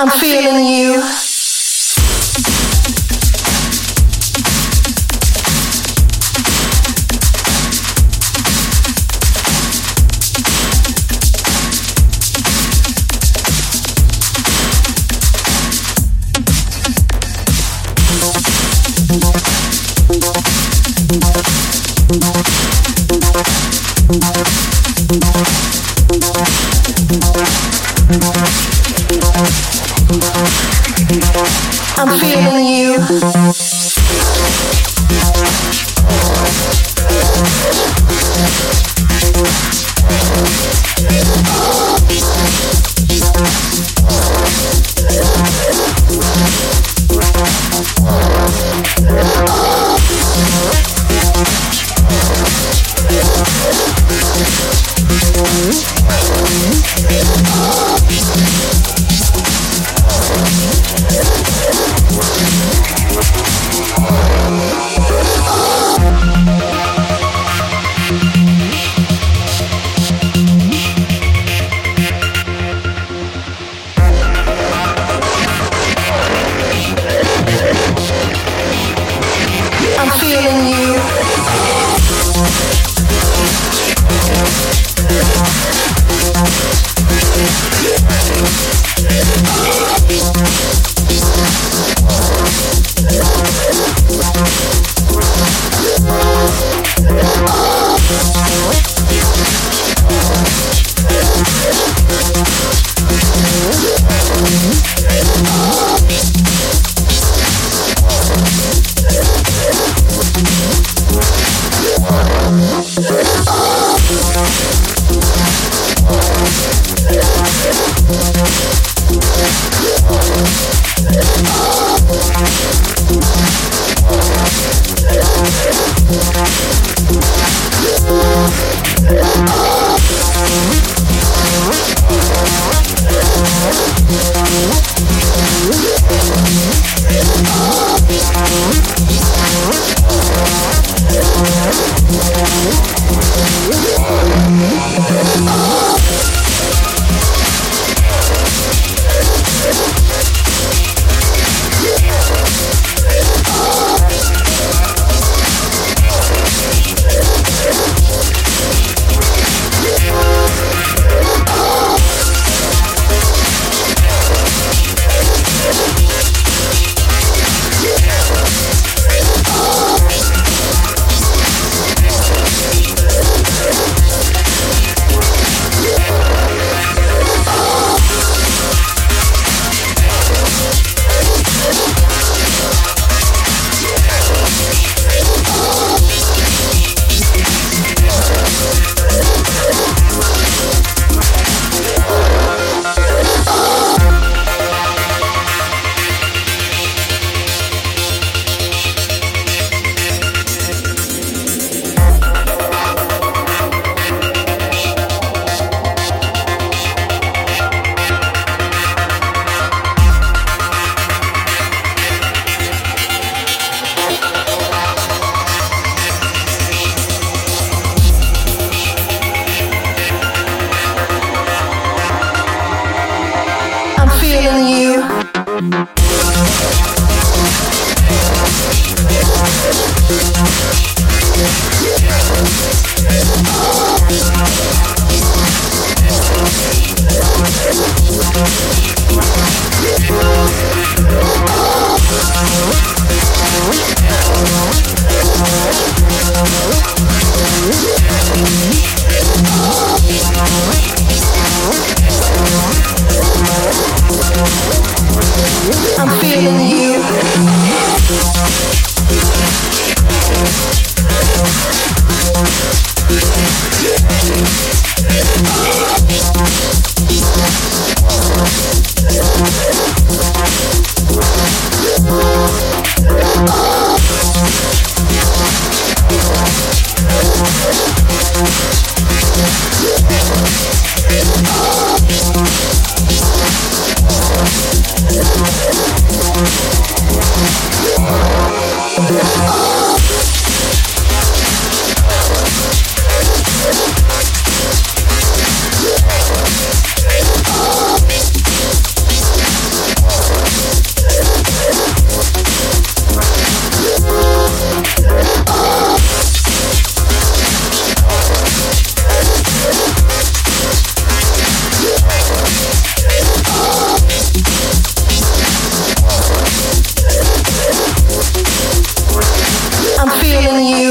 I'm feeling you. I'm feeling you. I'm feeling you. you.